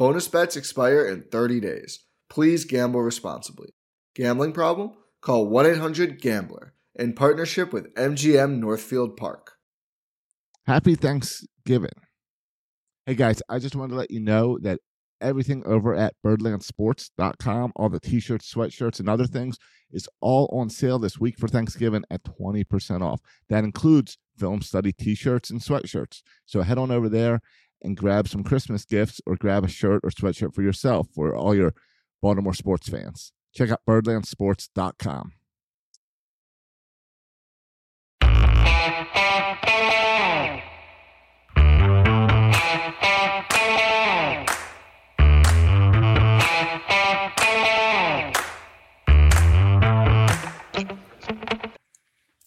Bonus bets expire in 30 days. Please gamble responsibly. Gambling problem? Call 1 800 Gambler in partnership with MGM Northfield Park. Happy Thanksgiving. Hey guys, I just wanted to let you know that everything over at birdlandsports.com, all the t shirts, sweatshirts, and other things, is all on sale this week for Thanksgiving at 20% off. That includes film study t shirts and sweatshirts. So head on over there and grab some Christmas gifts or grab a shirt or sweatshirt for yourself for all your Baltimore sports fans. Check out birdlandsports.com.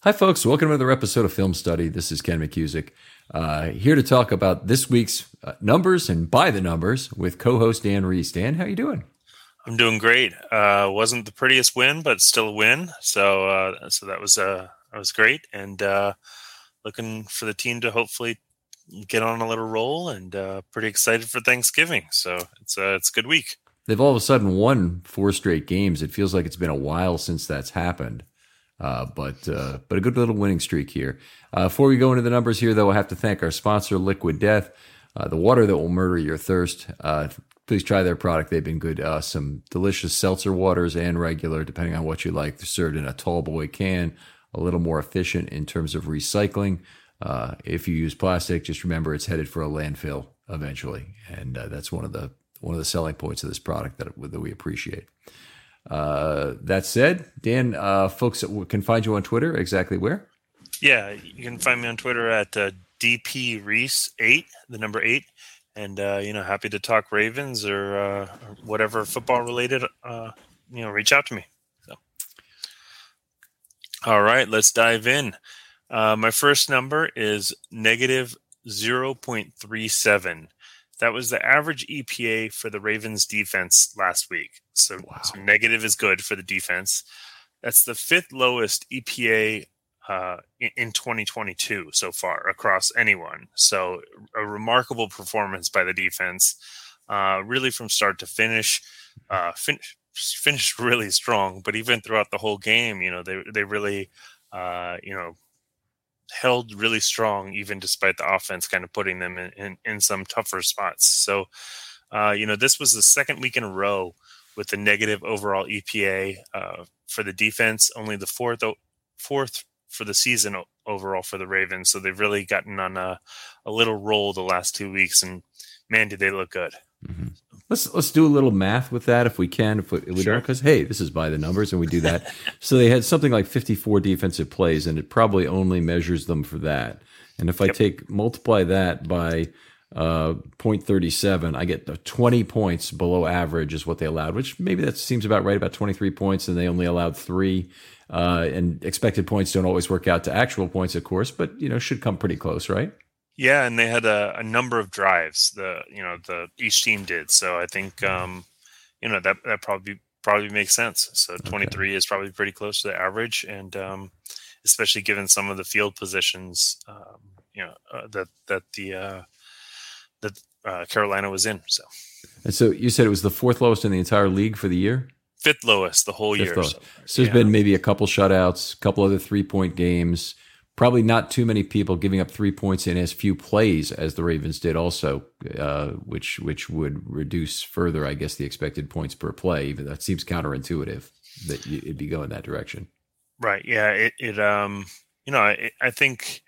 Hi, folks. Welcome to another episode of Film Study. This is Ken McKusick, uh, here to talk about this week's uh, numbers and by the numbers with co-host Dan Reese. Dan, how you doing? I'm doing great. Uh, wasn't the prettiest win, but still a win. So, uh, so that was uh, that was great, and uh, looking for the team to hopefully get on a little roll, and uh, pretty excited for Thanksgiving. So it's uh, it's a good week. They've all of a sudden won four straight games. It feels like it's been a while since that's happened. Uh, but uh, but a good little winning streak here. Uh, before we go into the numbers here, though, I have to thank our sponsor, Liquid Death, uh, the water that will murder your thirst. Uh, please try their product. They've been good. Some delicious seltzer waters and regular, depending on what you like. They're served in a tall boy can, a little more efficient in terms of recycling. Uh, if you use plastic, just remember it's headed for a landfill eventually, and that's one of the one of the selling points of this product that that we appreciate. Uh, that said, Dan, uh, folks can find you on Twitter. Exactly where? Yeah, you can find me on Twitter at uh, dp reese eight, the number eight, and uh, you know, happy to talk Ravens or, uh, whatever football related. Uh, you know, reach out to me. So, all right, let's dive in. Uh, my first number is negative zero point three seven. That was the average EPA for the Ravens defense last week. So, wow. so negative is good for the defense. That's the fifth lowest EPA uh, in 2022 so far across anyone. So a remarkable performance by the defense, uh, really from start to finish. Uh, fin- finished really strong, but even throughout the whole game, you know, they they really, uh, you know, held really strong, even despite the offense kind of putting them in in, in some tougher spots. So, uh, you know, this was the second week in a row with the negative overall EPA uh, for the defense. Only the fourth fourth for the season overall for the Ravens. So they've really gotten on a, a little roll the last two weeks, and man, did they look good. Mm-hmm. Let's let's do a little math with that if we can, if we, we sure. because hey, this is by the numbers, and we do that. so they had something like 54 defensive plays, and it probably only measures them for that. And if I take multiply that by uh, 0.37, I get 20 points below average is what they allowed, which maybe that seems about right, about 23 points, and they only allowed three. Uh, and expected points don't always work out to actual points, of course, but you know should come pretty close, right? Yeah, and they had a, a number of drives. The you know the each team did, so I think um, you know that that probably probably makes sense. So 23 okay. is probably pretty close to the average, and um, especially given some of the field positions, um, you know uh, that that the uh, that uh, Carolina was in. So, and so you said it was the fourth lowest in the entire league for the year fifth lowest the whole fifth year. So, so there's yeah. been maybe a couple shutouts, a couple other three point games. Probably not too many people giving up three points in as few plays as the Ravens did, also, uh, which which would reduce further, I guess, the expected points per play. Even though that seems counterintuitive that it'd be going that direction. Right. Yeah. It. it um. You know, I, I think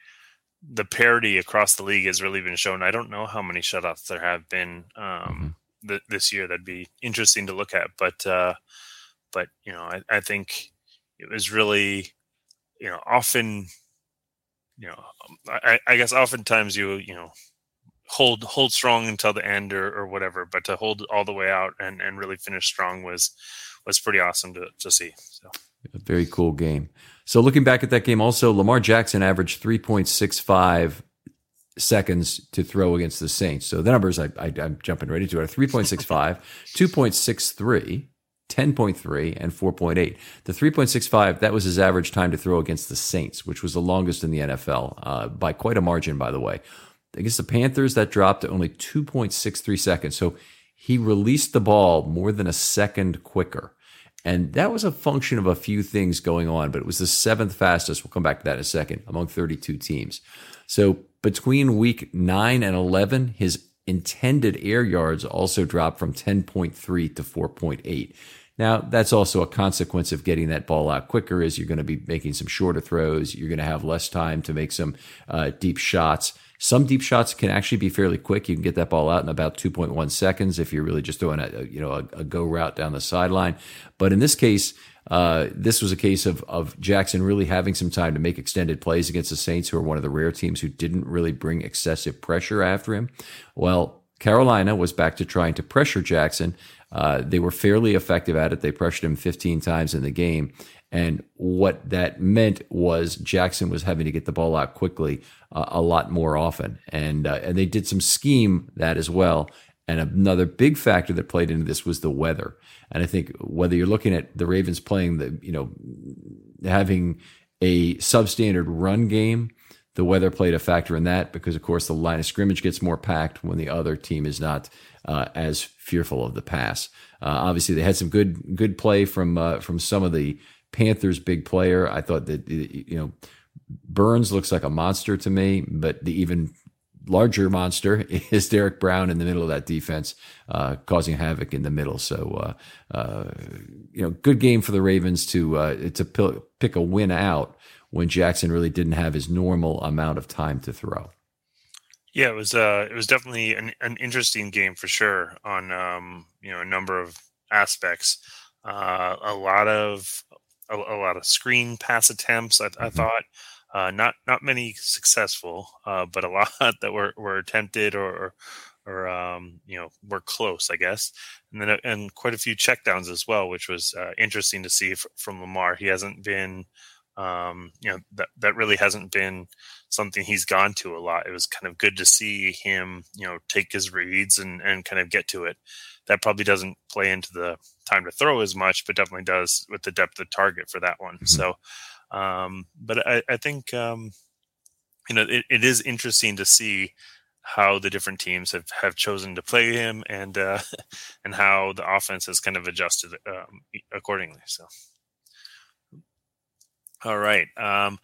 the parity across the league has really been shown. I don't know how many shutouts there have been um, mm-hmm. th- this year. That'd be interesting to look at. But uh, but you know, I, I think it was really, you know, often, you know, um, I, I guess oftentimes you you know hold hold strong until the end or, or whatever, but to hold all the way out and, and really finish strong was was pretty awesome to, to see. So a very cool game. So looking back at that game, also Lamar Jackson averaged three point six five seconds to throw against the Saints. So the numbers I, I am jumping right into it: 3.65, 2.63. 10.3 and 4.8. The 3.65, that was his average time to throw against the Saints, which was the longest in the NFL uh, by quite a margin, by the way. Against the Panthers, that dropped to only 2.63 seconds. So he released the ball more than a second quicker. And that was a function of a few things going on, but it was the seventh fastest. We'll come back to that in a second among 32 teams. So between week nine and 11, his intended air yards also dropped from 10.3 to 4.8. Now, that's also a consequence of getting that ball out quicker is you're going to be making some shorter throws. You're going to have less time to make some uh, deep shots. Some deep shots can actually be fairly quick. You can get that ball out in about 2.1 seconds if you're really just doing a, you know, a, a go route down the sideline. But in this case, uh, this was a case of of Jackson really having some time to make extended plays against the Saints, who are one of the rare teams who didn't really bring excessive pressure after him. Well, Carolina was back to trying to pressure Jackson. Uh, they were fairly effective at it. They pressured him 15 times in the game. And what that meant was Jackson was having to get the ball out quickly uh, a lot more often. And, uh, and they did some scheme that as well. And another big factor that played into this was the weather. And I think whether you're looking at the Ravens playing the, you know, having a substandard run game the weather played a factor in that because, of course, the line of scrimmage gets more packed when the other team is not uh, as fearful of the pass. Uh, obviously, they had some good good play from uh, from some of the Panthers' big player. I thought that you know Burns looks like a monster to me, but the even larger monster is Derrick Brown in the middle of that defense, uh, causing havoc in the middle. So, uh, uh, you know, good game for the Ravens to uh, to pick a win out when Jackson really didn't have his normal amount of time to throw. Yeah, it was uh, it was definitely an, an interesting game for sure on um, you know a number of aspects. Uh, a lot of a, a, lot of screen pass attempts. I, mm-hmm. I thought uh, not not many successful, uh, but a lot that were, were attempted or or um, you know were close, I guess. And then and quite a few checkdowns as well, which was uh, interesting to see f- from Lamar. He hasn't been um, you know that that really hasn't been something he's gone to a lot. It was kind of good to see him, you know, take his reads and and kind of get to it. That probably doesn't play into the time to throw as much, but definitely does with the depth of target for that one. Mm-hmm. So, um, but I, I think um, you know it, it is interesting to see how the different teams have, have chosen to play him and uh, and how the offense has kind of adjusted um, accordingly. So. All right. Um,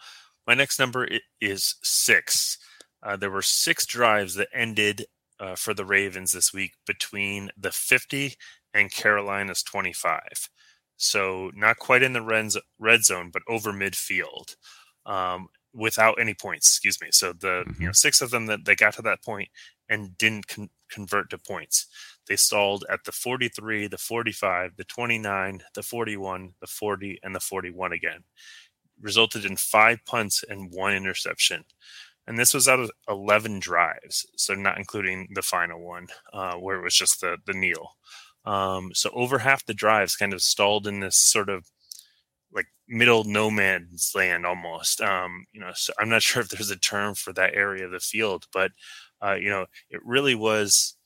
my next number is six. Uh, there were six drives that ended uh, for the Ravens this week between the 50 and Carolina's 25. So not quite in the red zone, but over midfield um, without any points. Excuse me. So the mm-hmm. you know six of them that they got to that point and didn't con- convert to points. They stalled at the 43, the 45, the 29, the 41, the 40, and the 41 again resulted in five punts and one interception. And this was out of 11 drives, so not including the final one, uh, where it was just the, the kneel. Um, so over half the drives kind of stalled in this sort of like middle no man's land almost. Um, you know, so I'm not sure if there's a term for that area of the field, but uh, you know, it really was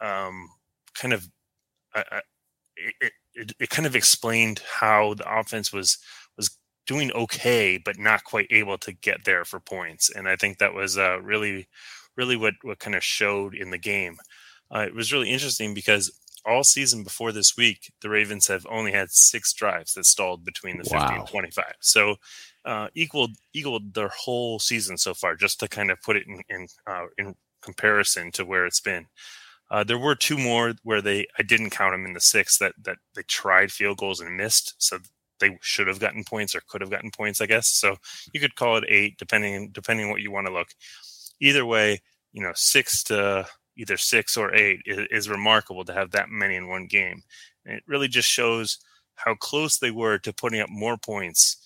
um, kind of uh, uh it, it, it kind of explained how the offense was doing okay, but not quite able to get there for points. And I think that was uh, really, really what what kind of showed in the game. Uh, it was really interesting because all season before this week, the Ravens have only had six drives that stalled between the 50 wow. and 25. So uh, equaled equaled their whole season so far. Just to kind of put it in in, uh, in comparison to where it's been. Uh, there were two more where they I didn't count them in the six that that they tried field goals and missed. So they should have gotten points or could have gotten points, I guess. So you could call it eight, depending depending what you want to look. Either way, you know, six to either six or eight is, is remarkable to have that many in one game. And it really just shows how close they were to putting up more points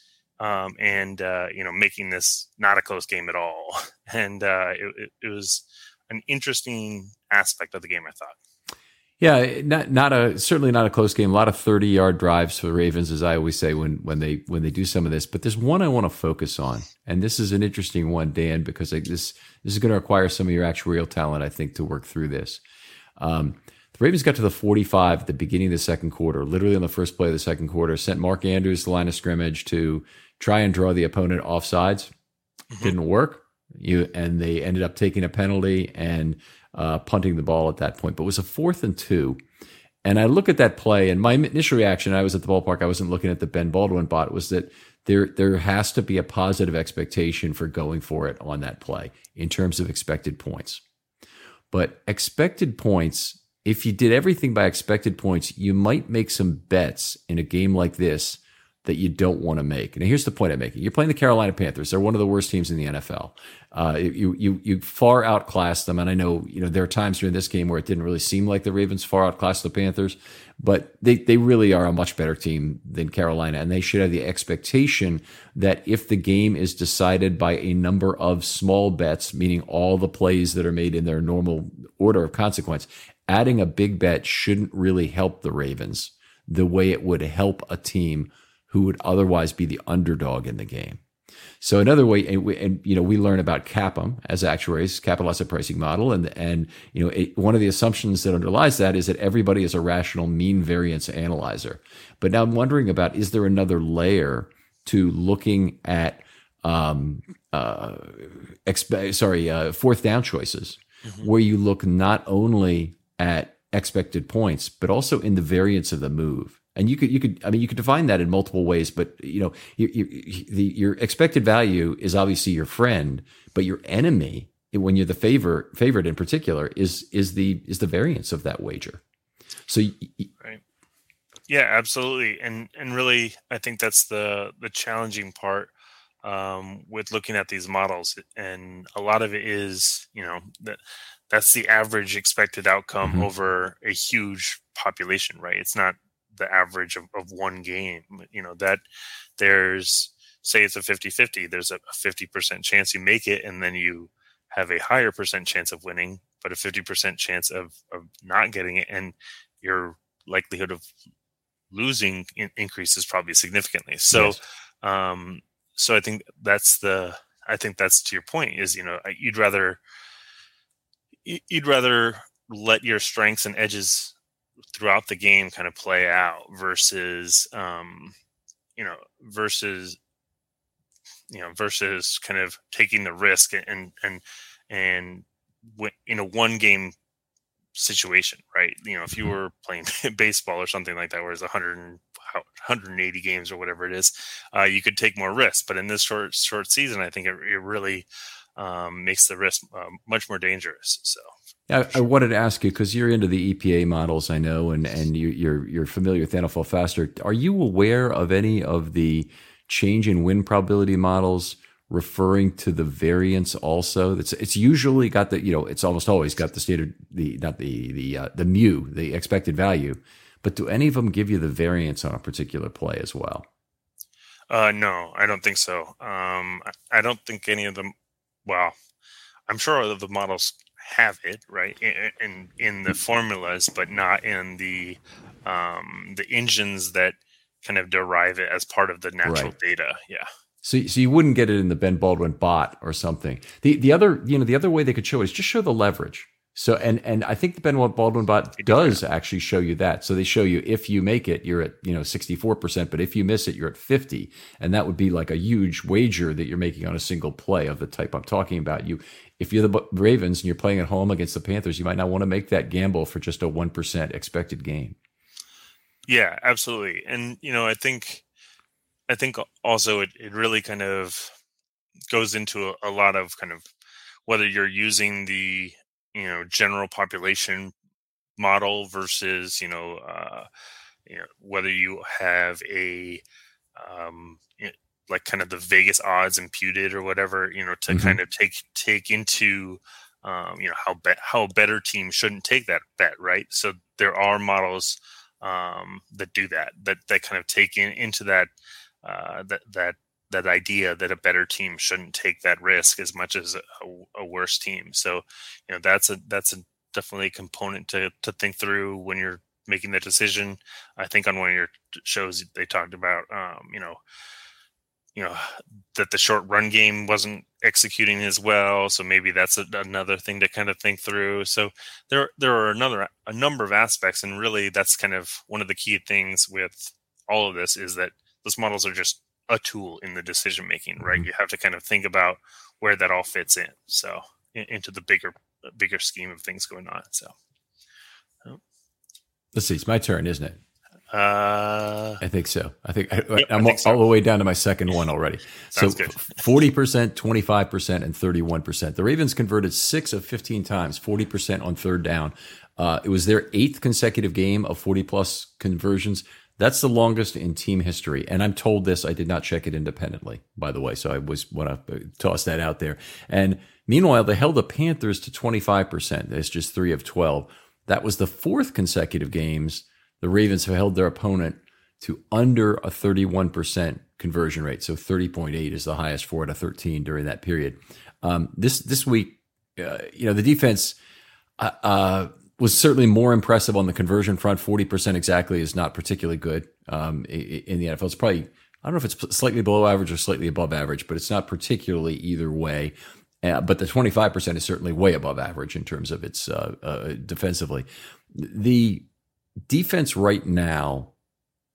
um, and uh, you know making this not a close game at all. And uh, it, it, it was an interesting aspect of the game, I thought. Yeah, not not a certainly not a close game. A lot of thirty yard drives for the Ravens, as I always say when when they when they do some of this. But there's one I want to focus on, and this is an interesting one, Dan, because I, this this is going to require some of your actuarial talent, I think, to work through this. Um, the Ravens got to the 45 at the beginning of the second quarter, literally on the first play of the second quarter, sent Mark Andrews the line of scrimmage to try and draw the opponent off sides. Mm-hmm. Didn't work. You and they ended up taking a penalty and uh, punting the ball at that point. But it was a fourth and two. And I look at that play, and my initial reaction, I was at the ballpark, I wasn't looking at the Ben Baldwin bot, was that there there has to be a positive expectation for going for it on that play in terms of expected points. But expected points, if you did everything by expected points, you might make some bets in a game like this that you don't want to make. And here's the point I'm making: you're playing the Carolina Panthers. They're one of the worst teams in the NFL. Uh, you you you far outclassed them, and I know you know there are times during this game where it didn't really seem like the Ravens far outclassed the Panthers, but they they really are a much better team than Carolina, and they should have the expectation that if the game is decided by a number of small bets, meaning all the plays that are made in their normal order of consequence, adding a big bet shouldn't really help the Ravens the way it would help a team who would otherwise be the underdog in the game. So another way, and, we, and, you know, we learn about CAPM as actuaries, capital asset pricing model, and and you know, it, one of the assumptions that underlies that is that everybody is a rational mean variance analyzer. But now I'm wondering about is there another layer to looking at, um, uh, exp- sorry, uh, fourth down choices, mm-hmm. where you look not only at expected points but also in the variance of the move and you could you could I mean you could define that in multiple ways, but you know you, you, the, your expected value is obviously your friend, but your enemy when you're the favor favorite in particular is is the is the variance of that wager. So right. Yeah, absolutely. And and really I think that's the the challenging part um, with looking at these models and a lot of it is, you know, that that's the average expected outcome mm-hmm. over a huge population, right? It's not the average of, of one game. You know, that there's say it's a 50-50, there's a 50% chance you make it and then you have a higher percent chance of winning, but a 50% chance of, of not getting it. And your likelihood of losing in- increases probably significantly. So, yes. um, so I think that's the, I think that's to your point is, you know, you'd rather, you'd rather let your strengths and edges throughout the game kind of play out versus, um, you know, versus you know versus kind of taking the risk and and and in a one game situation right? You know if you mm-hmm. were playing baseball or something like that where it's 100 180 games or whatever it is uh, you could take more risks but in this short short season i think it, it really um, makes the risk uh, much more dangerous so I, I wanted to ask you because you're into the EPA models, I know, and and you, you're you're familiar with nflfastR. Are you aware of any of the change in win probability models referring to the variance also? It's it's usually got the you know it's almost always got the standard the not the the uh, the mu the expected value but do any of them give you the variance on a particular play as well? Uh no i don't think so. Um i don't think any of them well i'm sure the models have it right in in, in the formulas but not in the um the engines that kind of derive it as part of the natural right. data. Yeah. So, so you wouldn't get it in the Ben Baldwin bot or something. The the other you know the other way they could show is just show the leverage. So and and I think the Ben Baldwin bot does actually show you that. So they show you if you make it, you're at you know 64 percent, but if you miss it, you're at 50, and that would be like a huge wager that you're making on a single play of the type I'm talking about. You if you're the Ravens and you're playing at home against the Panthers, you might not want to make that gamble for just a one percent expected gain. Yeah, absolutely. And you know, I think I think also it, it really kind of goes into a, a lot of kind of whether you're using the you know general population model versus you know uh, you know whether you have a um, like kind of the Vegas odds imputed or whatever you know to mm-hmm. kind of take take into um, you know how be- how a better team shouldn't take that bet right so there are models um, that do that that that kind of take in into that uh, that that that idea that a better team shouldn't take that risk as much as a, a worse team. So, you know, that's a that's a definitely a component to to think through when you're making the decision. I think on one of your shows they talked about, um, you know, you know that the short run game wasn't executing as well so maybe that's a, another thing to kind of think through. So there there are another a number of aspects and really that's kind of one of the key things with all of this is that those models are just a tool in the decision making right? Mm-hmm. you have to kind of think about where that all fits in so in, into the bigger bigger scheme of things going on so. Let's see it's my turn isn't it uh, I think so. I think I, am all, so. all, the way down to my second one already. so forty percent, twenty five percent, and thirty one percent. The Ravens converted six of fifteen times, forty percent on third down. Uh, it was their eighth consecutive game of forty plus conversions. That's the longest in team history. And I'm told this. I did not check it independently, by the way. So I was want to toss that out there. And meanwhile, they held the Panthers to twenty five percent. That's just three of twelve. That was the fourth consecutive games the Ravens have held their opponent to under a 31% conversion rate. So 30.8 is the highest four out of 13 during that period. Um, this this week, uh, you know, the defense uh, uh, was certainly more impressive on the conversion front. 40% exactly is not particularly good um, in the NFL. It's probably I don't know if it's slightly below average or slightly above average, but it's not particularly either way. Uh, but the 25% is certainly way above average in terms of its uh, uh, defensively. The defense right now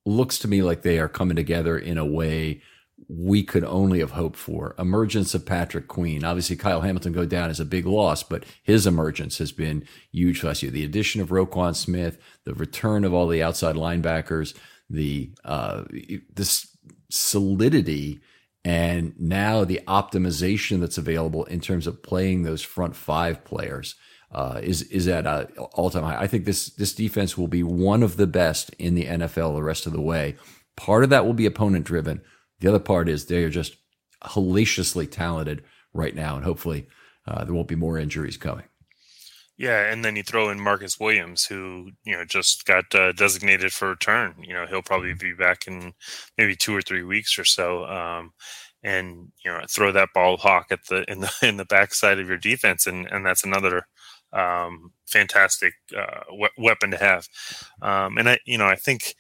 looks to me like they are coming together in a way we could only have hoped for. Emergence of Patrick Queen. Obviously, Kyle Hamilton go down is a big loss, but his emergence has been huge for us. The addition of Roquan Smith, the return of all the outside linebackers, the uh, this solidity And now the optimization that's available in terms of playing those front five players uh, is is at an all time high. I think this this defense will be one of the best in the NFL the rest of the way. Part of that will be opponent driven. The other part is they are just hellaciously talented right now, and hopefully uh, there won't be more injuries coming. Yeah, and then you throw in Marcus Williams, who you know just got uh, designated for return. You know he'll probably mm-hmm. be back in maybe two or three weeks or so. Um, and you know throw that ball hawk at the in the in the backside of your defense, and and that's another um, fantastic uh, we- weapon to have. Um, and I you know I think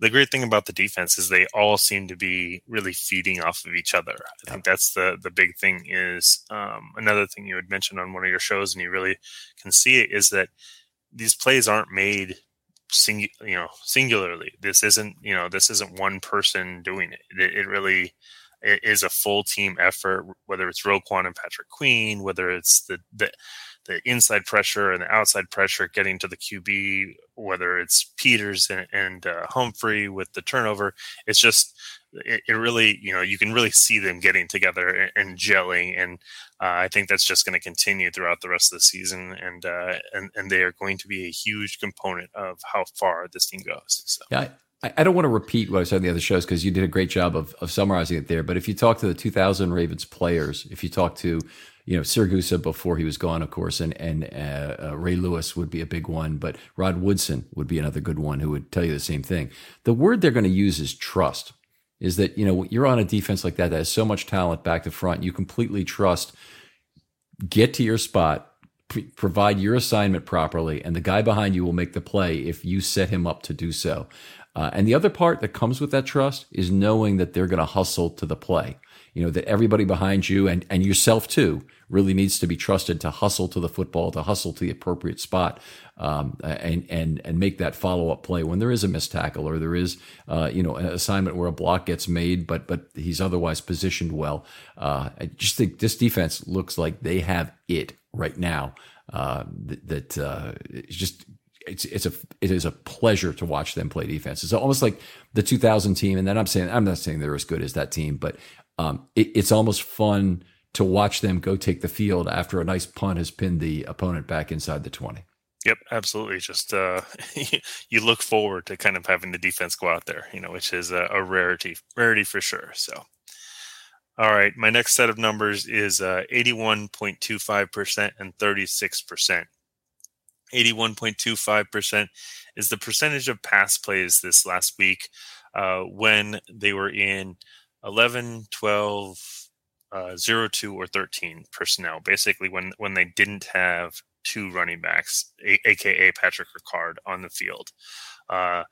the great thing about the defense is they all seem to be really feeding off of each other. I think that's the the big thing. Is um, another thing you had mentioned on one of your shows, and you really can see it is that these plays aren't made sing you know singularly. This isn't you know this isn't one person doing it. It, it really it is a full team effort. Whether it's Roquan and Patrick Queen, whether it's the the the inside pressure and the outside pressure getting to the QB, whether it's Peters and, and uh, Humphrey with the turnover, it's just it, it, really you know you can really see them getting together and, and gelling, and uh, I think that's just going to continue throughout the rest of the season, and uh, and and they are going to be a huge component of how far this team goes. So. Yeah. I, don't want to repeat what I said in the other shows because you did a great job of, of summarizing it there. But if you talk to the 2000 Ravens players, if you talk to you know, Siragusa before he was gone, of course, and and uh, uh, Ray Lewis would be a big one, but Rod Woodson would be another good one who would tell you the same thing. The word they're going to use is trust. Is that you know you're on a defense like that that has so much talent back to front, you completely trust. Get to your spot, provide your assignment properly, and the guy behind you will make the play if you set him up to do so. Uh, and the other part that comes with that trust is knowing that they're going to hustle to the play you know, that everybody behind you and, and yourself too really needs to be trusted to hustle to the football, to hustle to the appropriate spot, um, and and and make that follow up play when there is a missed tackle or there is, uh, you know, an assignment where a block gets made, but but he's otherwise positioned well. Uh, I just think this defense looks like they have it right now. Uh, that, that uh, just it's it's a it is a pleasure to watch them play defense. It's almost like the 2000 team, and then I'm saying I'm not saying they're as good as that team, but um, it, it's almost fun to watch them go take the field after a nice punt has pinned the opponent back inside the 20. Yep, absolutely. Just uh, you look forward to kind of having the defense go out there, you know, which is a, a rarity, rarity for sure. So, all right, my next set of numbers is uh, 81.25% and 36%. 81.25% is the percentage of pass plays this last week uh, when they were in 11, 12, uh, 0, 2, or 13 personnel. Basically, when, when they didn't have two running backs, a- aka Patrick Ricard, on the field. Uh,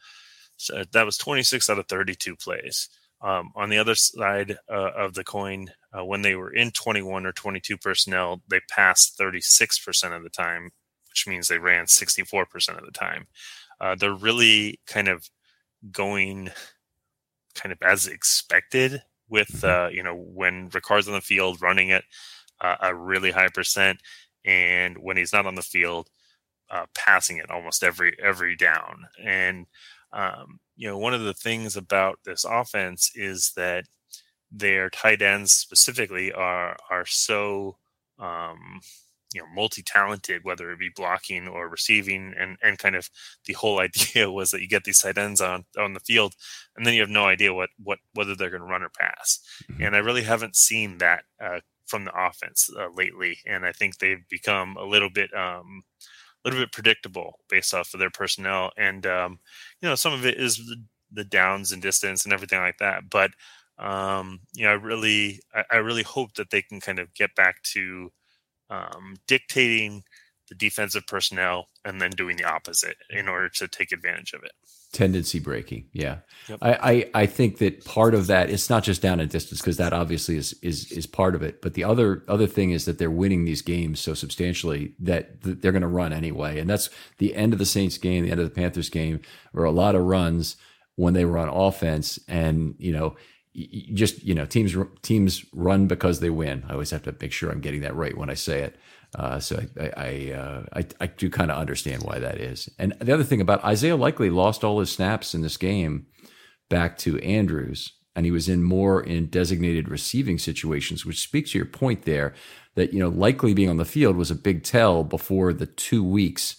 so that was 26 out of 32 plays. Um, on the other side uh, of the coin, uh, when they were in 21 or 22 personnel, they passed 36% of the time, which means they ran 64% of the time. Uh, they're really kind of going kind of as expected with mm-hmm. uh, you know when Ricard's on the field running it uh, a really high percent, and when he's not on the field, uh, passing it almost every every down. And um, you know one of the things about this offense is that their tight ends specifically are are so um, you know multi-talented whether it be blocking or receiving and and kind of the whole idea was that you get these tight ends on on the field and then you have no idea what what whether they're going to run or pass mm-hmm. and i really haven't seen that uh, from the offense uh, lately and i think they've become a little bit um a little bit predictable based off of their personnel and um you know some of it is the, the downs and distance and everything like that but um you know i really I, I really hope that they can kind of get back to um, dictating the defensive personnel and then doing the opposite in order to take advantage of it. Tendency breaking, yeah. Yep. I, I, I think that part of that it's not just down and distance because that obviously is is is part of it. But the other other thing is that they're winning these games so substantially that they're going to run anyway, and that's the end of the Saints game, the end of the Panthers game, or a lot of runs when they were on offense, and you know just you know teams teams run because they win. I always have to make sure I'm getting that right when I say it. Uh, so I I, uh, I, I do kind of understand why that is. And the other thing about Isaiah Likely lost all his snaps in this game back to Andrews, and he was in more in designated receiving situations, which speaks to your point there that, you know, Likely being on the field was a big tell before the two weeks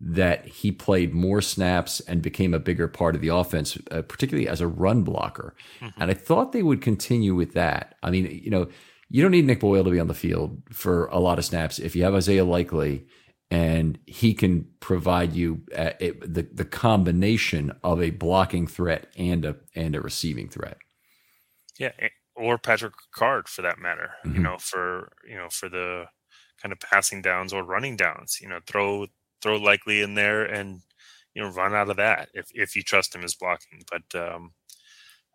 that he played more snaps and became a bigger part of the offense, uh, particularly as a run blocker. Mm-hmm. And I thought they would continue with that. I mean, you know, you don't need Nick Boyle to be on the field for a lot of snaps. If you have Isaiah Likely and he can provide you uh, it, the the combination of a blocking threat and a and a receiving threat. Yeah, or Patrick Ricard for that matter. Mm-hmm. You know, for you know for the kind of passing downs or running downs. You know, throw throw Likely in there and you know run out of that if if you trust him as blocking. But um,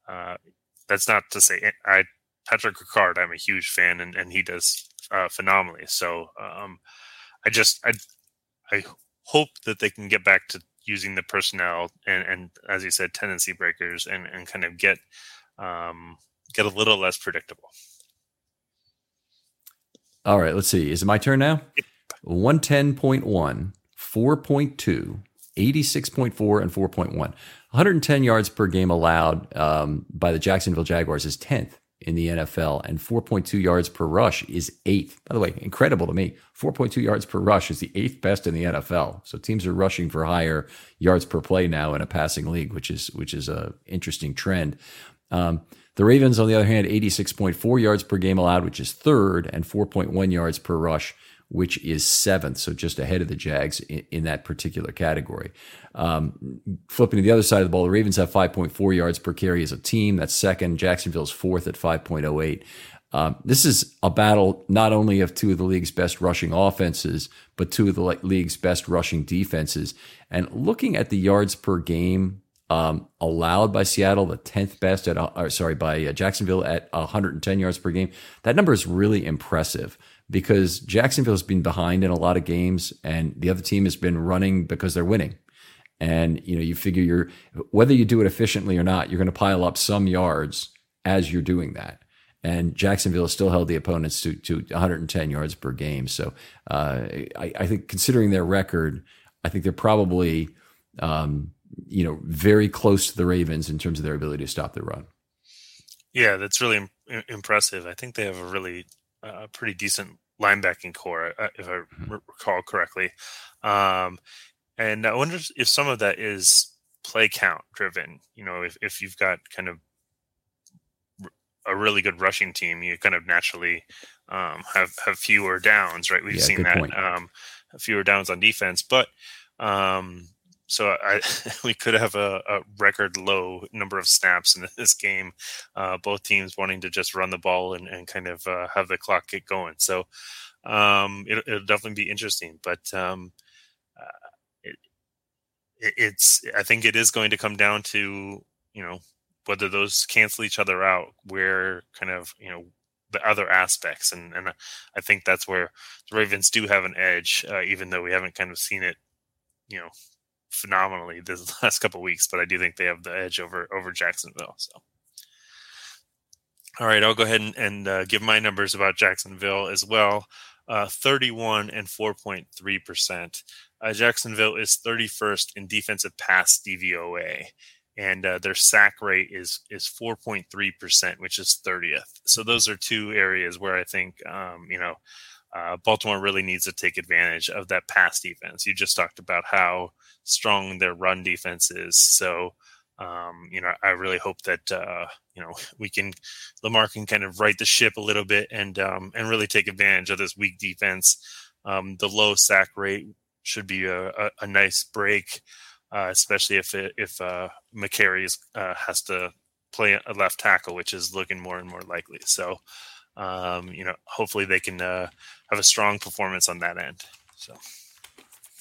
uh, that's not to say eh, I Patrick Ricard. I'm a huge fan and and he does uh, phenomenally. So um, I just I I hope that they can get back to using the personnel and and as you said tendency breakers and and kind of get um, get a little less predictable. All right, let's see. Is it my turn now? Yep. 110.1, 4.2, 86.4, and 4.1. 110 yards per game allowed um, by the Jacksonville Jaguars is 10th in the NFL, and 4.2 yards per rush is eighth. By the way, incredible to me. 4.2 yards per rush is the eighth best in the NFL. So teams are rushing for higher yards per play now in a passing league, which is which is a interesting trend. Um, the Ravens, on the other hand, 86.4 yards per game allowed, which is third, and 4.1 yards per rush, which is seventh. So just ahead of the Jags in, in that particular category. Um, flipping to the other side of the ball, the Ravens have 5.4 yards per carry as a team. That's second. Jacksonville's fourth at 5.08. Um, this is a battle not only of two of the league's best rushing offenses, but two of the league's best rushing defenses. And looking at the yards per game um, allowed by Seattle, the 10th best at, uh, sorry, by uh, Jacksonville at 110 yards per game. That number is really impressive because Jacksonville's been behind in a lot of games and the other team has been running because they're winning. And, you know, you figure you're, whether you do it efficiently or not, you're going to pile up some yards as you're doing that. And Jacksonville still held the opponents to, to 110 yards per game. So uh, I, I, think considering their record, I think they're probably, um, you know, very close to the Ravens in terms of their ability to stop the run. Yeah, that's really Im- impressive. I think they have a really uh, pretty decent linebacking core, uh, if I mm-hmm. recall correctly. Um, and I wonder if some of that is play count driven. You know, if, if you've got kind of a really good rushing team, you kind of naturally um, have have fewer downs, right? We've yeah, seen that um, fewer downs on defense, but um, so I, we could have a, a, record low number of snaps in this game. Uh, both teams wanting to just run the ball and, and kind of uh, have the clock get going. So um, it, will definitely be interesting. But um, uh, it, it, it's I think it is going to come down to you know whether those cancel each other out, where kind of you know the other aspects, and and I think that's where the Ravens do have an edge, uh, even though we haven't kind of seen it, you know, phenomenally this last couple weeks, but I do think they have the edge over over Jacksonville. So, all right, I'll go ahead and, and uh, give my numbers about Jacksonville as well. Uh, 31 and 4.3 percent. Uh, Jacksonville is 31st in defensive pass DVOA, and uh, their sack rate is is 4.3 percent, which is 30th. So those are two areas where I think um, you know uh, Baltimore really needs to take advantage of that pass defense. You just talked about how strong their run defense is. So, um, you know, I really hope that uh, you know we can Lamar can kind of right the ship a little bit and um, and really take advantage of this weak defense. Um, the low sack rate should be a, a, a nice break, uh, especially if it, if uh, Mekari uh, has to play a left tackle, which is looking more and more likely. So, um, you know, hopefully they can uh, have a strong performance on that end. So.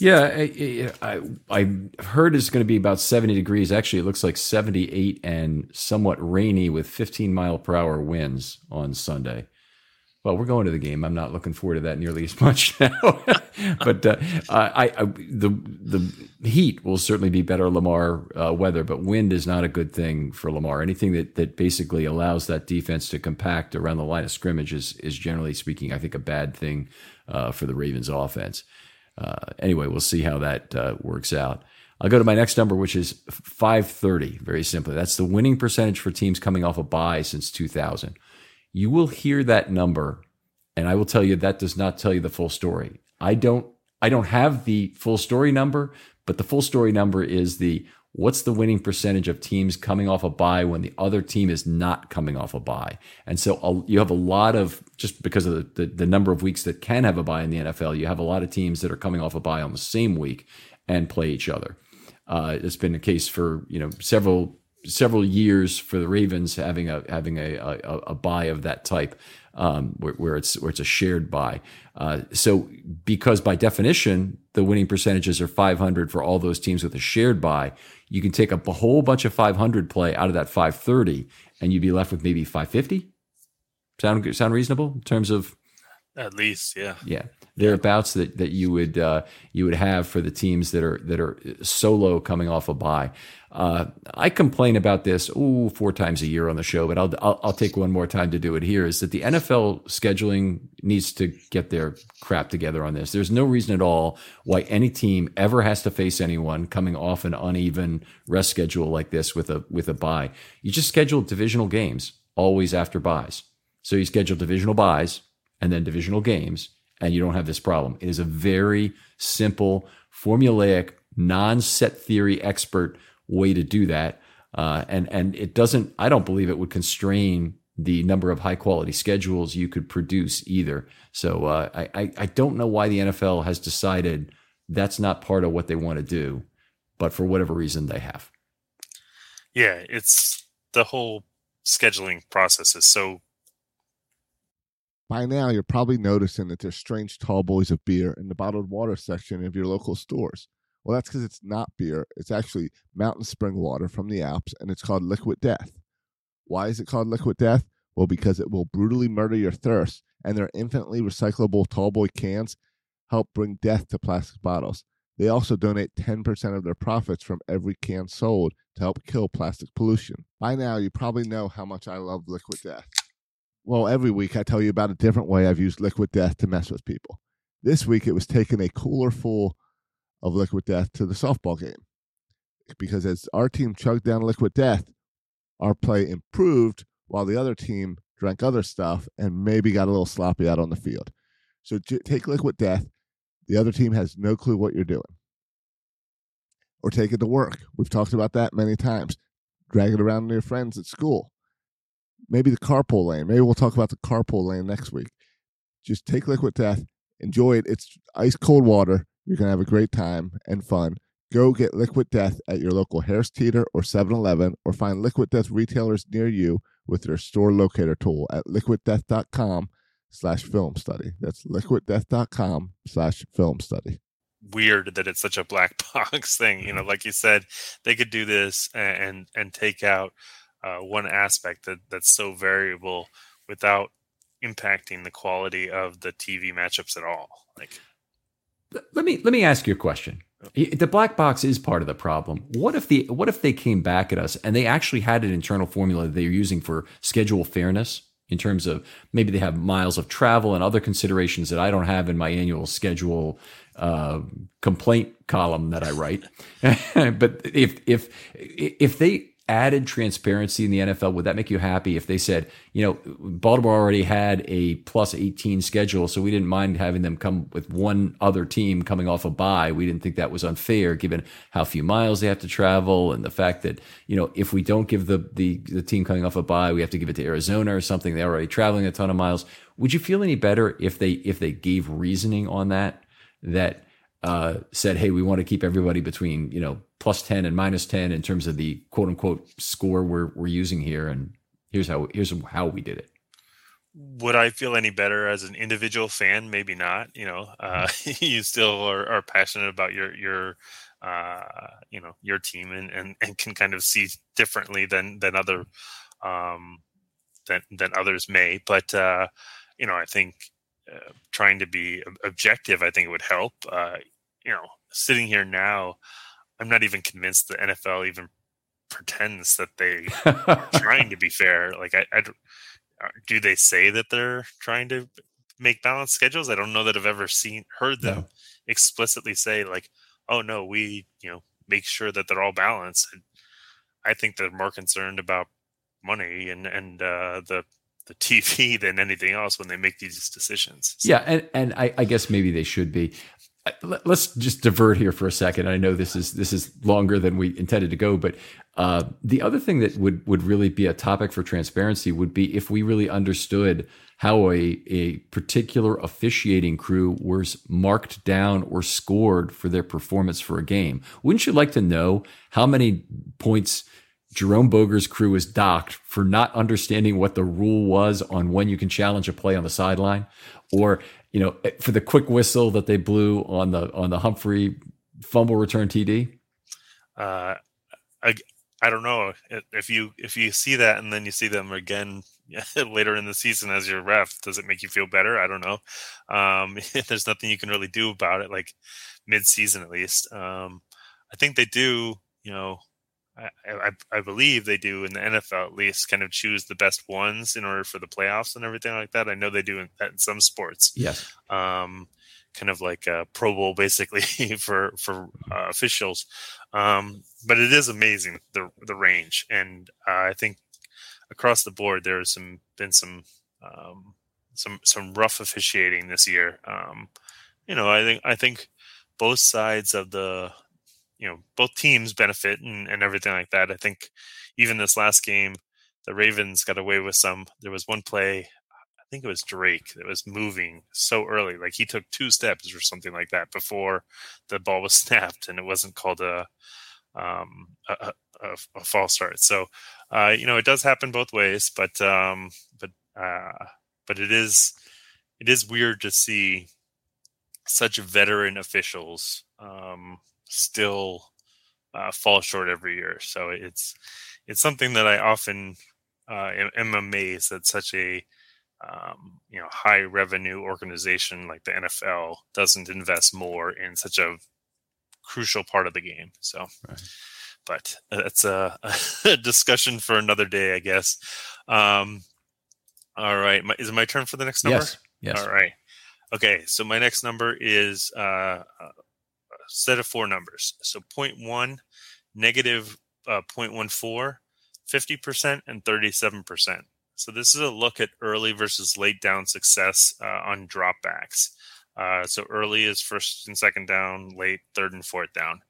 Yeah, I, I, I heard it's going to be about 70 degrees. Actually, it looks like 78 and somewhat rainy with 15 mile per hour winds on Sunday. Well, we're going to the game. I'm not looking forward to that nearly as much now. but uh, I, I, the the heat will certainly be better Lamar uh, weather, but wind is not a good thing for Lamar. Anything that that basically allows that defense to compact around the line of scrimmage is is generally speaking, I think, a bad thing uh, for the Ravens offense uh, anyway, we'll see how that uh, works out. I'll go to my next number, which is 530. Very simply, that's the winning percentage for teams coming off a bye since 2000. You will hear that number, and I will tell you that does not tell you the full story. I don't. I don't have the full story number, but the full story number is the what's the winning percentage of teams coming off a bye when the other team is not coming off a bye? And so you have a lot of, just because of the, the, the, number of weeks that can have a bye in the NFL, you have a lot of teams that are coming off a bye on the same week and play each other. Uh, it's been the case for, you know, several several years for the Ravens having a having a a, a bye of that type um, where, where, it's where it's a shared bye. Uh, so because by definition the winning percentages are 500 for all those teams with a shared bye, you can take a whole bunch of 500 play out of that 530, and you'd be left with maybe 550. Sound sound reasonable in terms of at least, yeah, yeah, thereabouts that that you would uh, you would have for the teams that are that are solo coming off a bye. Uh, I complain about this ooh, four times a year on the show, but I'll, I'll, I'll take one more time to do it here. Is that the NFL scheduling needs to get their crap together on this? There's no reason at all why any team ever has to face anyone coming off an uneven rest schedule like this with a with a bye. You just schedule divisional games always after byes, So you schedule divisional byes and then divisional games, and you don't have this problem. It is a very simple, formulaic, non-set theory expert way to do that. Uh, and and it doesn't. I don't believe it would constrain the number of high quality schedules you could produce either. So uh, I I don't know why the NFL has decided that's not part of what they want to do, but for whatever reason they have. Yeah, it's the whole scheduling process is so. By now, you're probably noticing that there's strange tall boys of beer in the bottled water section of your local stores. Well, that's because it's not beer. It's actually mountain spring water from the Alps, and it's called Liquid Death. Why is it called Liquid Death? Well, because it will brutally murder your thirst, and their infinitely recyclable tallboy cans help bring death to plastic bottles. They also donate 10% of their profits from every can sold to help kill plastic pollution. By now, you probably know how much I love Liquid Death. Well, every week I tell you about a different way I've used Liquid Death to mess with people. This week it was taking a cooler full of Liquid Death to the softball game. Because as our team chugged down Liquid Death, our play improved while the other team drank other stuff and maybe got a little sloppy out on the field. So take Liquid Death. The other team has no clue what you're doing. Or take it to work. We've talked about that many times. Drag it around to your friends at school. Maybe the carpool lane. Maybe we'll talk about the carpool lane next week. Just take Liquid Death, enjoy it. It's ice cold water. You're going to have a great time and fun. Go get Liquid Death at your local Harris Teeter or 7 Eleven, or find Liquid Death retailers near you with their store locator tool at liquiddeath.com slash film study. That's liquiddeath.com slash film study. Weird that it's such a black box thing. You know, like you said, they could do this and and take out uh, one aspect that that's so variable without impacting the quality of the TV matchups at all. Like let me let me ask you a question. The black box is part of the problem. What if the what if they came back at us and they actually had an internal formula that they're using for schedule fairness in terms of maybe they have miles of travel and other considerations that I don't have in my annual schedule uh, complaint column that I write. but if if if they added transparency in the NFL, would that make you happy if they said, you know, Baltimore already had a plus 18 schedule, so we didn't mind having them come with one other team coming off a bye. We didn't think that was unfair given how few miles they have to travel and the fact that, you know, if we don't give the the, the team coming off a bye, we have to give it to Arizona or something. They're already traveling a ton of miles. Would you feel any better if they if they gave reasoning on that that uh, said, "Hey, we want to keep everybody between you know plus ten and minus ten in terms of the quote unquote score we're we're using here, and here's how here's how we did it." Would I feel any better as an individual fan? Maybe not. You know, uh, you still are, are, passionate about your your uh, you know your team and, and and can kind of see differently than than other um, than than others may. But uh, you know, I think uh, trying to be objective, I think it would help. Uh, you know, sitting here now, I'm not even convinced the NFL even pretends that they are trying to be fair. Like, I, I, uh, do they say that they're trying to make balanced schedules? I don't know that I've ever seen heard them no. explicitly say like, "Oh no, we you know make sure that they're all balanced. I think they're more concerned about money and and uh, the the TV than anything else when they make these decisions. So. Yeah, and and I, I guess maybe they should be. Let's just divert here for a second. I know this is this is longer than we intended to go, but uh, the other thing that would would really be a topic for transparency would be if we really understood how a a particular officiating crew was marked down or scored for their performance for a game. Wouldn't you like to know how many points? Jerome Boger's crew was docked for not understanding what the rule was on when you can challenge a play on the sideline, or you know, for the quick whistle that they blew on the on the Humphrey fumble return TD. Uh, I I don't know if you if you see that and then you see them again later in the season as your ref, does it make you feel better? I don't know. Um, there's nothing you can really do about it, like mid season at least. Um, I think they do. You know, I, I, I, believe they do in the NFL at least kind of choose the best ones in order for the playoffs and everything like that. I know they do in, in some sports. Yes. Um, kind of like a Pro Bowl basically for for uh, officials. Um, but it is amazing the the range, and uh, I think across the board there's some been some um, some some rough officiating this year. Um, you know, I think I think both sides of the you know both teams benefit and, and everything like that. I think even this last game, the Ravens got away with some. There was one play, I think it was Drake that was moving so early, like he took two steps or something like that before the ball was snapped, and it wasn't called a um, a, a, a false start. So uh, you know it does happen both ways, but um, but uh, but it is it is weird to see such veteran officials um, still uh, fall short every year. So it's it's something that I often uh, am, am, amazed that such a um, you know high revenue organization like the NFL doesn't invest more in such a crucial part of the game. So, right. but that's a, a, discussion for another day, I guess. Um, all right, my, is it my turn for the next number? Yes. Yes. All right. Okay, so my next number is uh, set of four numbers. So 0.1, negative, uh, 0.14, 50%, and 37%. So this is a look at early versus late down success uh, on dropbacks. Uh, so early is first and second down, late third and fourth down.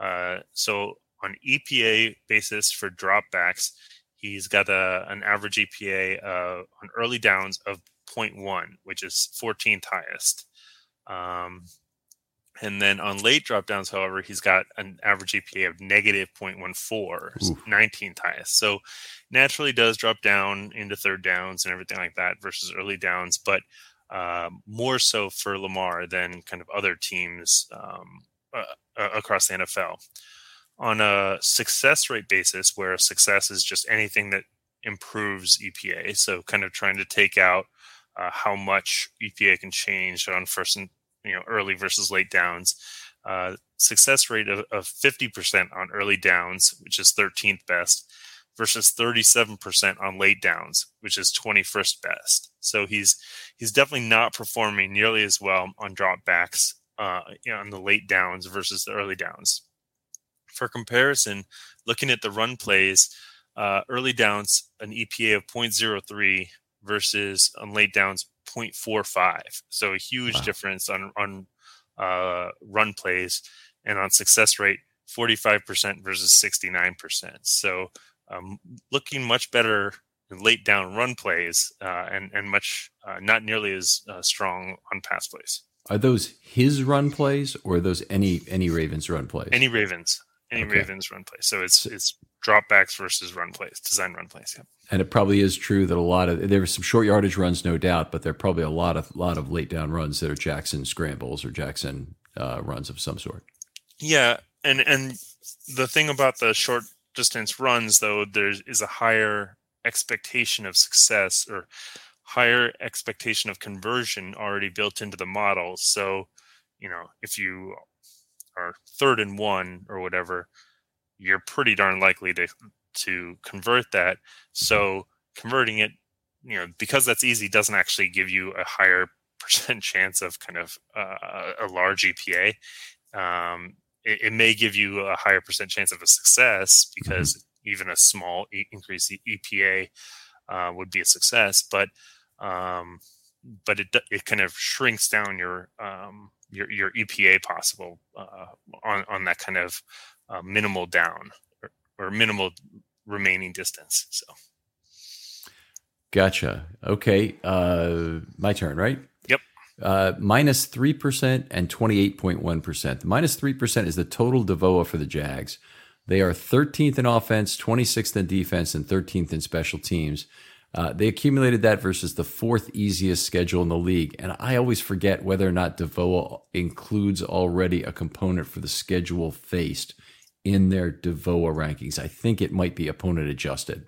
Uh, so on EPA basis for dropbacks, he's got a, an average EPA uh, on early downs of 0.1, which is 14th highest. Um, and then on late drop downs, however, he's got an average EPA of negative 0.14, 19th highest. So naturally does drop down into third downs and everything like that versus early downs, but uh, more so for Lamar than kind of other teams um, uh across the NFL. On a success rate basis, where success is just anything that improves EPA, so kind of trying to take out uh, how much EPA can change on first and you know early versus late downs. Uh, success rate of, of 50% on early downs, which is 13th best, versus 37% on late downs, which is 21st best. So he's he's definitely not performing nearly as well on dropbacks uh, on the late downs versus the early downs. For comparison, looking at the run plays, uh, early downs an EPA of 0.03 versus on late downs 0.45. So a huge wow. difference on on uh, run plays and on success rate 45% versus 69%. So um, looking much better in late down run plays uh, and and much uh, not nearly as uh, strong on pass plays. Are those his run plays or are those any any Ravens run plays? Any Ravens, any okay. Ravens run plays. So it's it's dropbacks versus run plays, design run plays. Yeah. And it probably is true that a lot of there were some short yardage runs, no doubt, but there are probably a lot of lot of late down runs that are Jackson scrambles or Jackson uh, runs of some sort. Yeah, and and the thing about the short distance runs, though, there is a higher expectation of success or higher expectation of conversion already built into the model. So, you know, if you are third and one or whatever, you're pretty darn likely to to convert that. So converting it, you know, because that's easy, doesn't actually give you a higher percent chance of kind of uh, a large EPA. Um, it, it, may give you a higher percent chance of a success because mm-hmm. even a small e- increase the EPA uh, would be a success, but um, but it it kind of shrinks down your um, your your EPA possible uh, on on that kind of uh, minimal down or, or minimal remaining distance. So. Gotcha. Okay. Uh, my turn, right? Yep. Uh, minus 3% and 28.1%. The minus 3% is the total DVOA for the Jags. They are 13th in offense, 26th in defense, and 13th in special teams. Uh, they accumulated that versus the fourth easiest schedule in the league. And I always forget whether or not DVOA includes already a component for the schedule faced in their DVOA rankings. I think it might be opponent adjusted.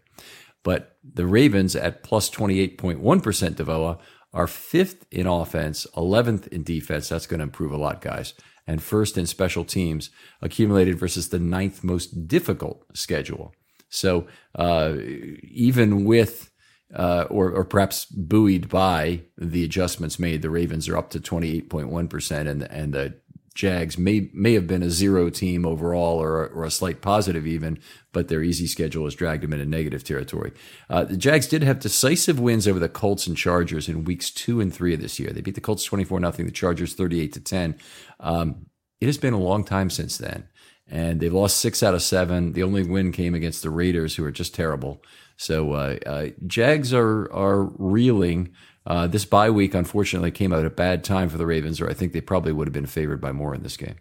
But the Ravens at plus 28.1 DVOA are fifth in offense, 11th in defense. That's going to improve a lot, guys. And first in special teams, accumulated versus the ninth most difficult schedule. So uh, even with uh, or, or perhaps buoyed by the adjustments made, the Ravens are up to 28.1%, and, and the Jags may may have been a zero team overall or, or a slight positive even, but their easy schedule has dragged them into negative territory. Uh, the Jags did have decisive wins over the Colts and Chargers in weeks two and three of this year. They beat the Colts 24 nothing, the Chargers 38 to 10. Um, it has been a long time since then, and they've lost six out of seven. The only win came against the Raiders, who are just terrible. So uh, uh, Jags are are reeling. Uh, this bye week, unfortunately, came out at a bad time for the Ravens, or I think they probably would have been favored by more in this game.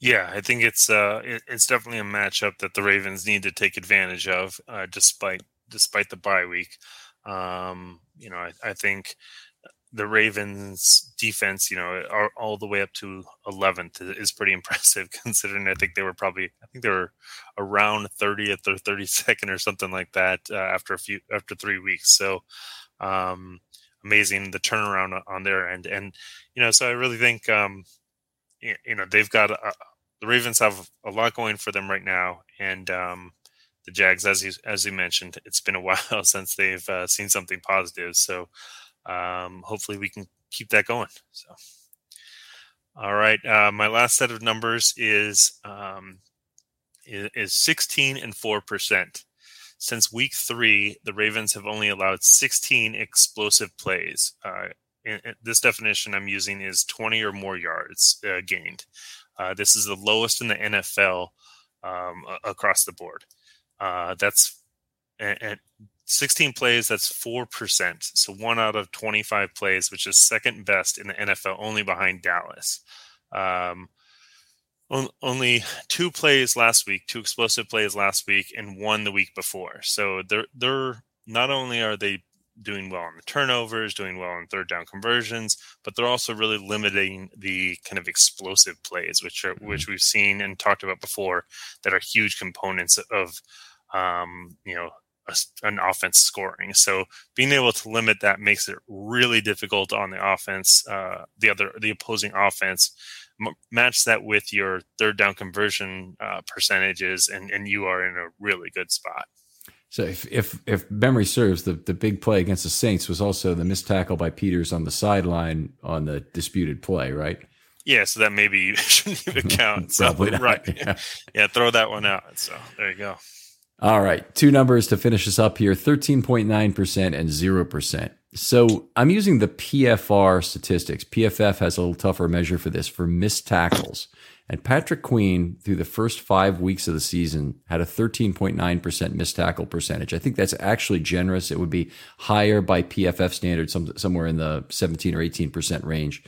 Yeah, I think it's uh, it, it's definitely a matchup that the Ravens need to take advantage of, uh, despite despite the bye week. Um, you know, I, I, think the Ravens defense, you know, are all the way up to 11th is pretty impressive considering I think they were probably, I think they were around 30th or 32nd or something like that uh, after a few, after three weeks. So, um, amazing the turnaround on their end. And, you know, so I really think, um, you know, they've got, a, the Ravens have a lot going for them right now. And, um, the Jags, as you, as you mentioned, it's been a while since they've uh, seen something positive. So, um, hopefully we can keep that going. So, all right. Uh, my last set of numbers is, um, is, is 16 and 4%. Since week three, the Ravens have only allowed 16 explosive plays. Uh, this definition I'm using is 20 or more yards uh, gained. Uh, this is the lowest in the NFL um, across the board. Uh, that's and, 16 plays, that's 4%. So one out of 25 plays, which is second best in the NFL, only behind Dallas. Um, only two plays last week, two explosive plays last week, and one the week before. So they're they're not only are they doing well on the turnovers, doing well on third down conversions, but they're also really limiting the kind of explosive plays, which are mm-hmm. which we've seen and talked about before, that are huge components of um, you know a, an offense scoring. So being able to limit that makes it really difficult on the offense, uh, the other the opposing offense match that with your third down conversion uh, percentages, and and you are in a really good spot. So if if if memory serves, the the big play against the Saints was also the missed tackle by Peters on the sideline on the disputed play, right? Yeah, so that maybe shouldn't even count. Probably so, not. right. Yeah. yeah, throw that one out. So there you go. All right, two numbers to finish us up here: thirteen point nine percent and zero percent. So I'm using the PFR statistics. PFF has a little tougher measure for this for missed tackles. And Patrick Queen, through the first five weeks of the season, had a 13.9% missed tackle percentage. I think that's actually generous. It would be higher by PFF standards, some, somewhere in the 17 or 18% range.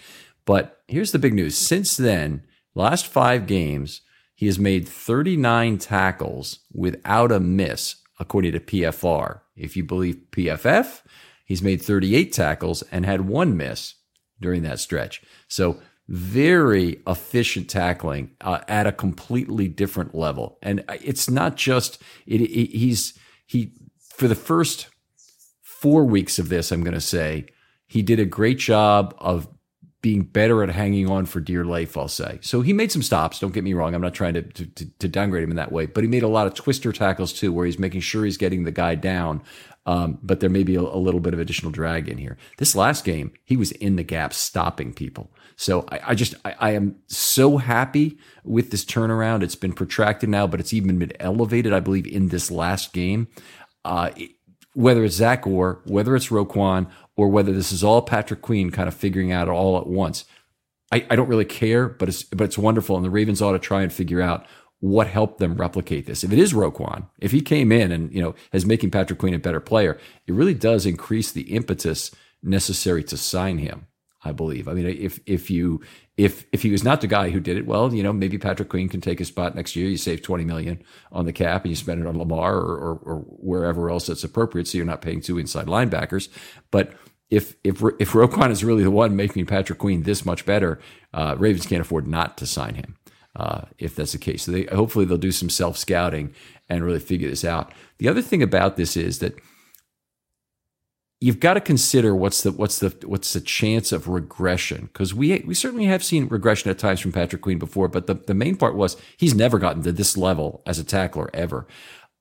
But here's the big news. Since then, last five games, he has made 39 tackles without a miss, according to PFR. If you believe PFF, He's made 38 tackles and had one miss during that stretch. So very efficient tackling uh, at a completely different level. And it's not just it, it, he's he for the first four weeks of this. I'm going to say he did a great job of being better at hanging on for dear life, I'll say. So he made some stops. Don't get me wrong. I'm not trying to, to, to downgrade him in that way, but he made a lot of twister tackles too, where he's making sure he's getting the guy down Um, but there may be a, a, little bit of additional drag in here. This last game, he was in the gap stopping people. So I, I just I, I, am so happy with this turnaround. It's been protracted now, but it's even been elevated, I believe, in this last game. Uh, whether it's Zach Orr, whether it's Roquan, or whether this is all Patrick Queen kind of figuring out all at once. I, I don't really care, but it's but it's wonderful, and the Ravens ought to try and figure out what helped them replicate this. If it is Roquan, if he came in and you know is making Patrick Queen a better player, it really does increase the impetus necessary to sign him. I believe. I mean, if if you if if he was not the guy who did it, well, you know, maybe Patrick Queen can take a spot next year. You save twenty million on the cap and you spend it on Lamar or, or, or wherever else that's appropriate, so you're not paying two inside linebackers. But if if if Roquan is really the one making Patrick Queen this much better, uh, Ravens can't afford not to sign him. Uh, if that's the case, so they hopefully they'll do some self scouting and really figure this out. The other thing about this is that you've got to consider what's the what's the what's the chance of regression because we we certainly have seen regression at times from Patrick Queen before, but the, the main part was he's never gotten to this level as a tackler ever.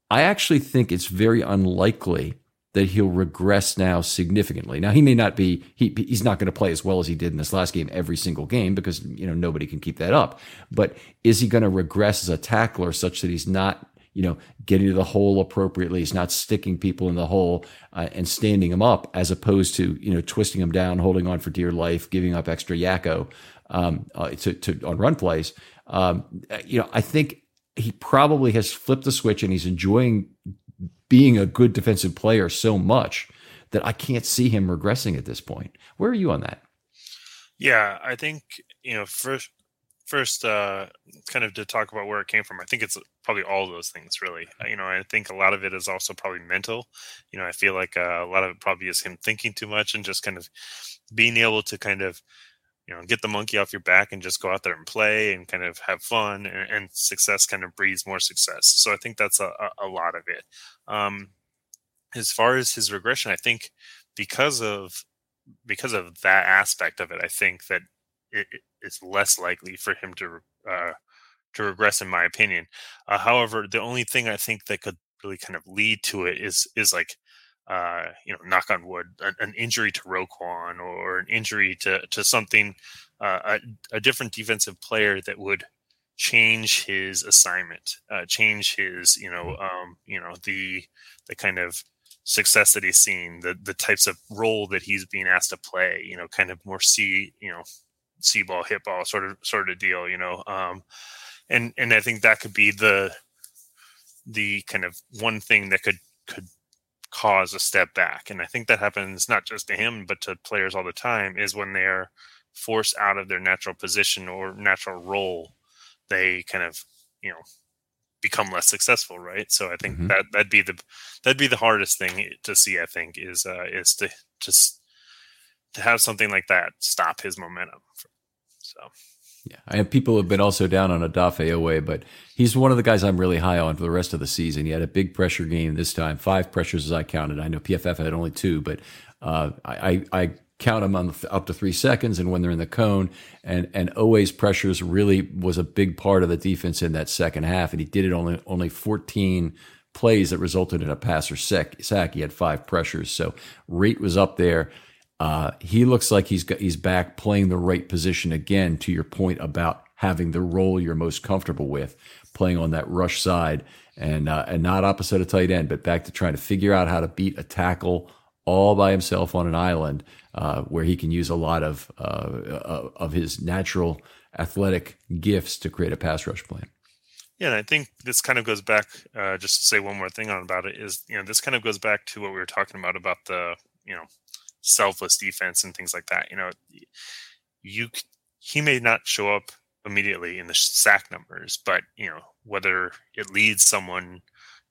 I actually think it's very unlikely that he'll regress now significantly. Now he may not be he he's not going to play as well as he did in this last game every single game because you know nobody can keep that up. But is he going to regress as a tackler such that he's not you know, getting to the hole appropriately. He's not sticking people in the hole uh, and standing them up, as opposed to you know twisting them down, holding on for dear life, giving up extra yakko um, uh, to, to, on run plays. Um, you know, I think he probably has flipped the switch and he's enjoying being a good defensive player so much that I can't see him regressing at this point. Where are you on that? Yeah, I think you know first first uh, kind of to talk about where it came from i think it's probably all those things really. Uh, you know i think a lot of it is also probably mental. You know i feel like uh, a lot of it probably is him thinking too much and just kind of being able to kind of you know get the monkey off your back and just go out there and play and kind of have fun and, and success kind of breeds more success. So i think that's a, a, lot of it. Um, as far as his regression i think because of because of that aspect of it i think that it, it's less likely for him to uh, to regress, in my opinion. Uh, however, the only thing I think that could really kind of lead to it is is like uh, you know, knock on wood, an, injury to Roquan or an injury to to something, uh, a, a, different defensive player that would change his assignment, uh, change his, you know, mm. um, you know, the the kind of success that he's seen, the the types of role that he's being asked to play, you know, kind of more see, you know, see ball, hit ball sort of sort of deal, you know. Um, and and I think that could be the the kind of one thing that could could cause a step back. And I think that happens not just to him but to players all the time is when they're forced out of their natural position or natural role, they kind of, you know, become less successful, right? So I think mm-hmm. that that'd be the that'd be the hardest thing to see. I think is uh, is to just to have something like that stop his momentum. So. Yeah, I have people have been also down on Odafe Oweh, but he's one of the guys I'm really high on for the rest of the season. He had a big pressure game this time, five pressures as I counted. I know PFF had only two, but uh, I, I count them on the, up to three seconds and when they're in the cone. And and Oweh's pressures really was a big part of the defense in that second half, and he did it only only 14 plays that resulted in a passer sack. He had five pressures, so rate was up there. Uh, he looks like he's got, he's back playing the right position again. To your point about having the role you're most comfortable with, playing on that rush side and uh, and not opposite a tight end, but back to trying to figure out how to beat a tackle all by himself on an island uh, where he can use a lot of uh, uh, of his natural athletic gifts to create a pass rush plan. Yeah, and I think this kind of goes back. Uh, just to say one more thing on about it is, you know, this kind of goes back to what we were talking about about the, you know, selfless defense and things like that. You know, you he may not show up immediately in the sack numbers, but you know whether it leads someone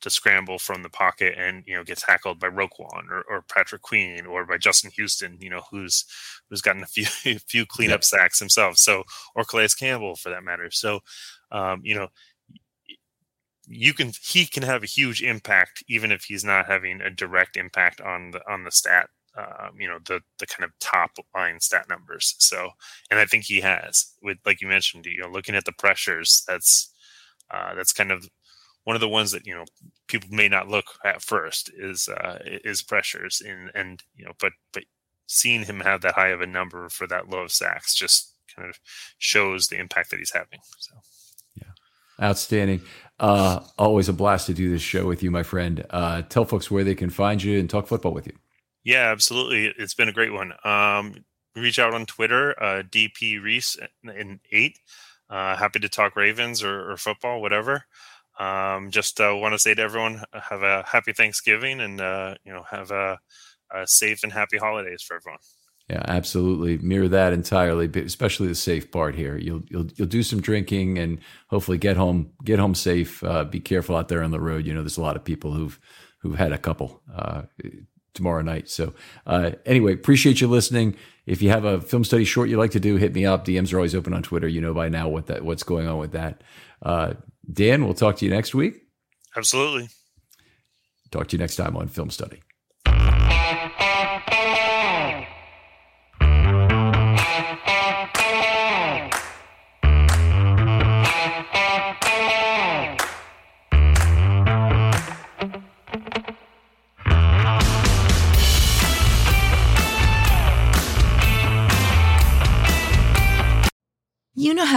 to scramble from the pocket and you know get tackled by Roquan or, or Patrick Queen or by Justin Houston, you know who's who's gotten a few a few cleanup yep. sacks himself. So or Calais Campbell for that matter. So um, you know you can he can have a huge impact even if he's not having a direct impact on the on the stat um, you know the the kind of top line stat numbers. So, and I think he has with like you mentioned, you know, looking at the pressures. That's uh, that's kind of one of the ones that you know people may not look at first is uh, is pressures, and and you know, but but seeing him have that high of a number for that low of sacks just kind of shows the impact that he's having. So, yeah, outstanding. Uh, always a blast to do this show with you, my friend. Uh, tell folks where they can find you and talk football with you. Yeah, absolutely. It's been a great one. Um, reach out on Twitter, uh, DP Reese in eight. Uh, happy to talk Ravens or, or football, whatever. Um, just uh, want to say to everyone, have a happy Thanksgiving and uh, you know have a, a safe and happy holidays for everyone. Yeah, absolutely. Mirror that entirely, especially the safe part here. You'll you'll you'll do some drinking and hopefully get home get home safe. Uh, be careful out there on the road. You know, there's a lot of people who've who've had a couple uh, tomorrow night. So uh, anyway, appreciate you listening. If you have a film study short you'd like to do, hit me up. DMs are always open on Twitter. You know by now what that what's going on with that. Uh, Dan, we'll talk to you next week. Absolutely. Talk to you next time on Film Study.